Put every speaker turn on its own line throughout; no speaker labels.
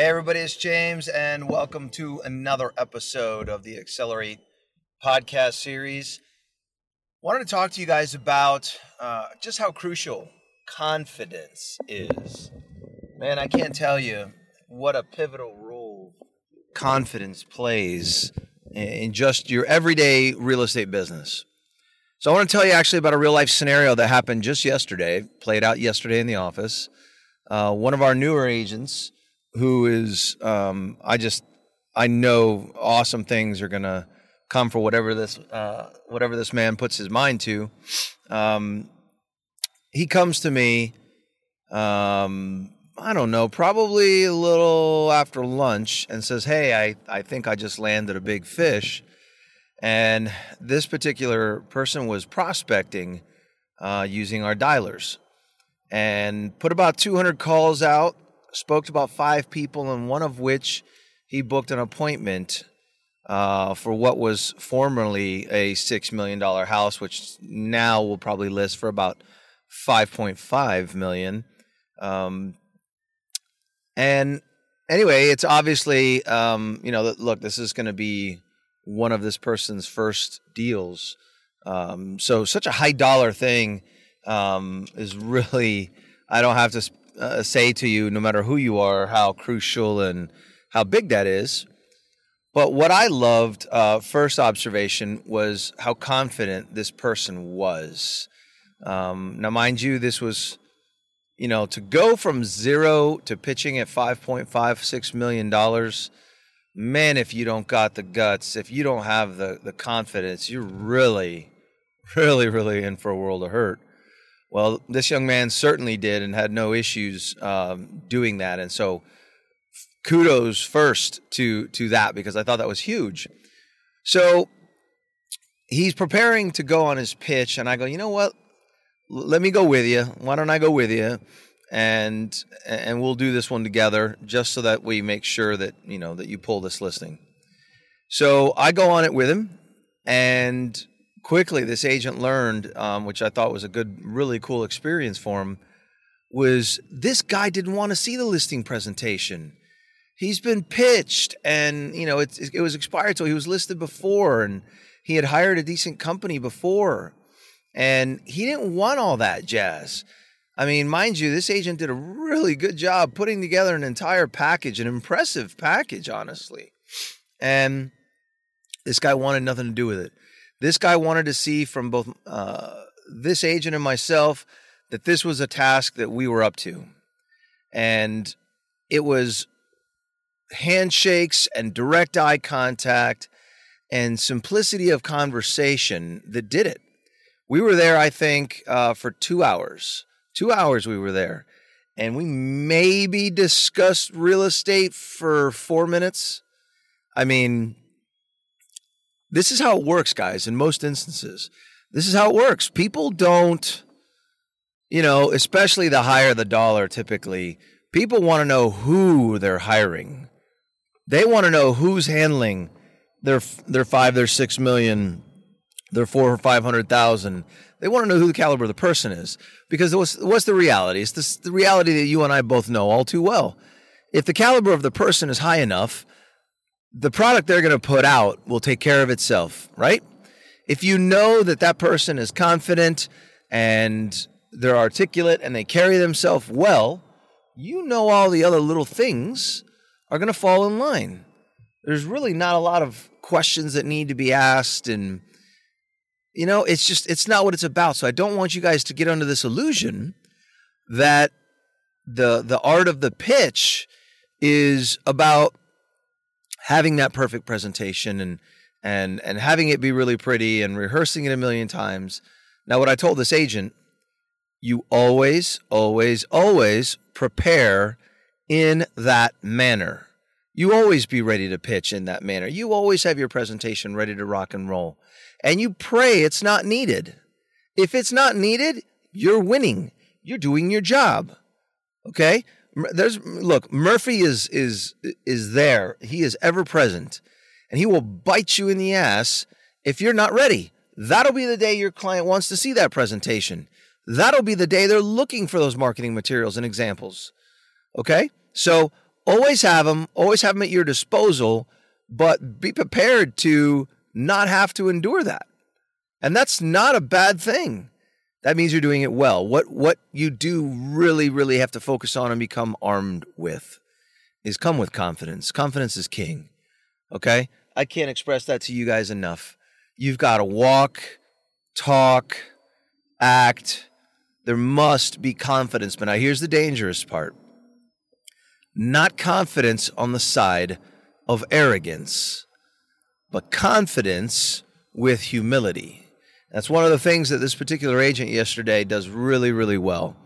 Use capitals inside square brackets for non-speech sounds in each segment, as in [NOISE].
Hey, everybody, it's James, and welcome to another episode of the Accelerate podcast series. Wanted to talk to you guys about uh, just how crucial confidence is. Man, I can't tell you what a pivotal role confidence plays in just your everyday real estate business. So, I want to tell you actually about a real life scenario that happened just yesterday, played out yesterday in the office. Uh, one of our newer agents who is um, I just I know awesome things are gonna come for whatever this uh, whatever this man puts his mind to. Um, he comes to me. Um, I don't know, probably a little after lunch, and says, "Hey, I I think I just landed a big fish." And this particular person was prospecting uh, using our dialers and put about 200 calls out spoke to about five people, and one of which he booked an appointment uh, for what was formerly a six million dollar house, which now will probably list for about five point five million. Um, and anyway, it's obviously um, you know look, this is going to be one of this person's first deals. Um, so such a high dollar thing um, is really I don't have to uh, say to you, no matter who you are, how crucial and how big that is. But what I loved, uh, first observation, was how confident this person was. Um, now, mind you, this was, you know, to go from zero to pitching at $5.56 million, man, if you don't got the guts, if you don't have the, the confidence, you're really, [LAUGHS] really, really in for a world of hurt. Well, this young man certainly did and had no issues um, doing that. And so kudos first to to that because I thought that was huge. So he's preparing to go on his pitch, and I go, you know what? Let me go with you. Why don't I go with you? And and we'll do this one together, just so that we make sure that you know that you pull this listing. So I go on it with him, and quickly this agent learned, um, which I thought was a good, really cool experience for him, was this guy didn't want to see the listing presentation. He's been pitched, and you know it, it was expired, so he was listed before, and he had hired a decent company before, and he didn't want all that jazz. I mean, mind you, this agent did a really good job putting together an entire package, an impressive package, honestly. And this guy wanted nothing to do with it. This guy wanted to see from both uh, this agent and myself that this was a task that we were up to. And it was handshakes and direct eye contact and simplicity of conversation that did it. We were there, I think, uh, for two hours. Two hours we were there. And we maybe discussed real estate for four minutes. I mean, this is how it works, guys, in most instances. This is how it works. People don't, you know, especially the higher the dollar typically, people want to know who they're hiring. They want to know who's handling their their five, their six million, their four or five hundred thousand. They want to know who the caliber of the person is because what's, what's the reality? It's this, the reality that you and I both know all too well. If the caliber of the person is high enough, the product they're going to put out will take care of itself, right? If you know that that person is confident and they're articulate and they carry themselves well, you know all the other little things are going to fall in line. There's really not a lot of questions that need to be asked and you know, it's just it's not what it's about. So I don't want you guys to get under this illusion that the the art of the pitch is about having that perfect presentation and and and having it be really pretty and rehearsing it a million times. Now, what I told this agent, you always, always, always prepare in that manner. You always be ready to pitch in that manner. You always have your presentation ready to rock and roll. And you pray it's not needed. If it's not needed, you're winning. You're doing your job. Okay? There's look murphy is is is there. He is ever present. And he will bite you in the ass if you're not ready. That'll be the day your client wants to see that presentation. That'll be the day they're looking for those marketing materials and examples. Okay? So always have them, always have them at your disposal, but be prepared to not have to endure that. And that's not a bad thing. That means you're doing it well. What what you do really really have to focus on and become armed with is come with confidence. Confidence is king. Okay? I can't express that to you guys enough. You've got to walk, talk, act. There must be confidence. But now here's the dangerous part not confidence on the side of arrogance, but confidence with humility. That's one of the things that this particular agent yesterday does really, really well.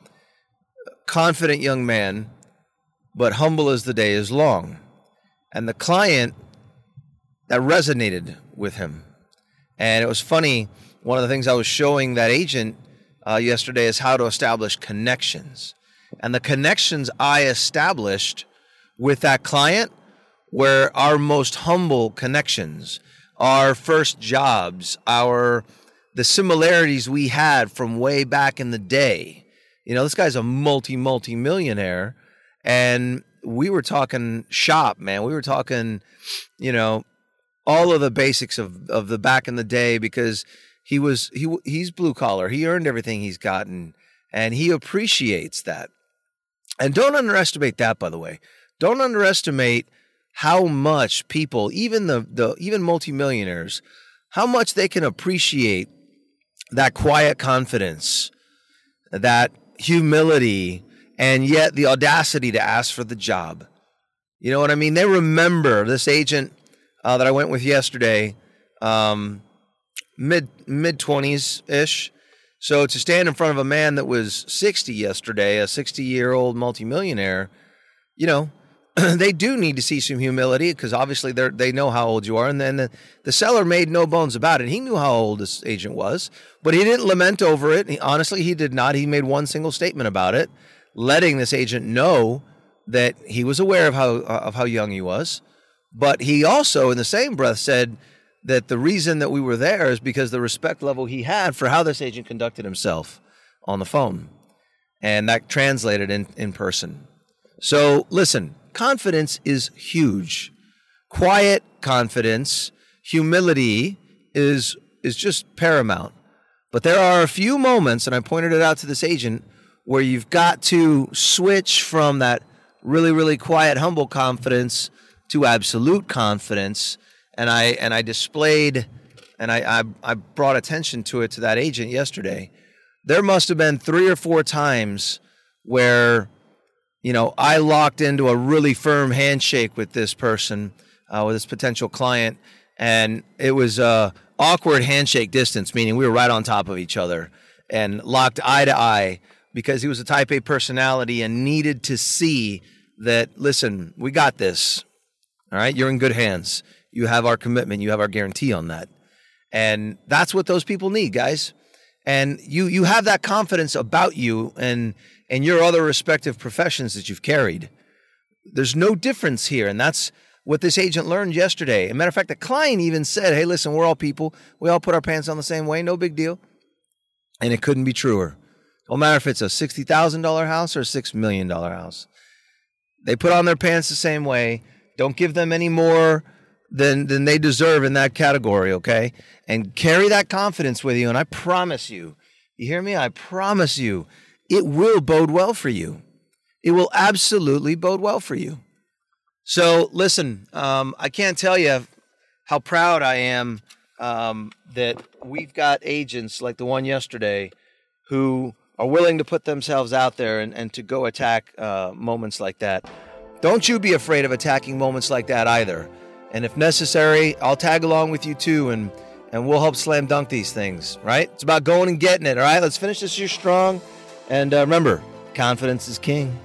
Confident young man, but humble as the day is long. And the client that resonated with him. And it was funny. One of the things I was showing that agent uh, yesterday is how to establish connections. And the connections I established with that client were our most humble connections, our first jobs, our the similarities we had from way back in the day. You know, this guy's a multi multi millionaire, and we were talking shop, man. We were talking, you know, all of the basics of of the back in the day because he was he he's blue collar. He earned everything he's gotten, and he appreciates that. And don't underestimate that, by the way. Don't underestimate how much people, even the, the even multimillionaires, how much they can appreciate that quiet confidence, that humility, and yet the audacity to ask for the job. You know what I mean? They remember this agent uh, that I went with yesterday, um, mid mid twenties ish. So to stand in front of a man that was sixty yesterday, a sixty year old multimillionaire, you know, [CLEARS THROAT] they do need to see some humility because obviously they they know how old you are, and then the, the, seller made no bones about it. He knew how old this agent was, but he didn't lament over it. He, honestly, he did not. He made one single statement about it, letting this agent know that he was aware of how uh, of how young he was, but he also, in the same breath, said that the reason that we were there is because the respect level he had for how this agent conducted himself on the phone, and that translated in in person. So listen confidence is huge. Quiet confidence, humility is is just paramount. But there are a few moments, and I pointed it out to this agent, where you've got to switch from that really, really quiet, humble confidence to absolute confidence. And I and I displayed and I, I, I brought attention to it to that agent yesterday. There must have been three or four times where you know, I locked into a really firm handshake with this person, uh, with this potential client, and it was a awkward handshake distance, meaning we were right on top of each other and locked eye to eye because he was a type A personality and needed to see that, listen, we got this. All right, you're in good hands. You have our commitment, you have our guarantee on that. And that's what those people need, guys. And you you have that confidence about you and and your other respective professions that you've carried. There's no difference here. And that's what this agent learned yesterday. As a matter of fact, the client even said, hey, listen, we're all people. We all put our pants on the same way. No big deal. And it couldn't be truer. No matter if it's a $60,000 house or a $6 million house. They put on their pants the same way. Don't give them any more than, than they deserve in that category, okay? And carry that confidence with you. And I promise you, you hear me? I promise you, it will bode well for you. It will absolutely bode well for you. So, listen, um, I can't tell you how proud I am um, that we've got agents like the one yesterday who are willing to put themselves out there and, and to go attack uh, moments like that. Don't you be afraid of attacking moments like that either. And if necessary, I'll tag along with you too and and we'll help slam dunk these things, right? It's about going and getting it, all right? Let's finish this year strong. And uh, remember, confidence is king.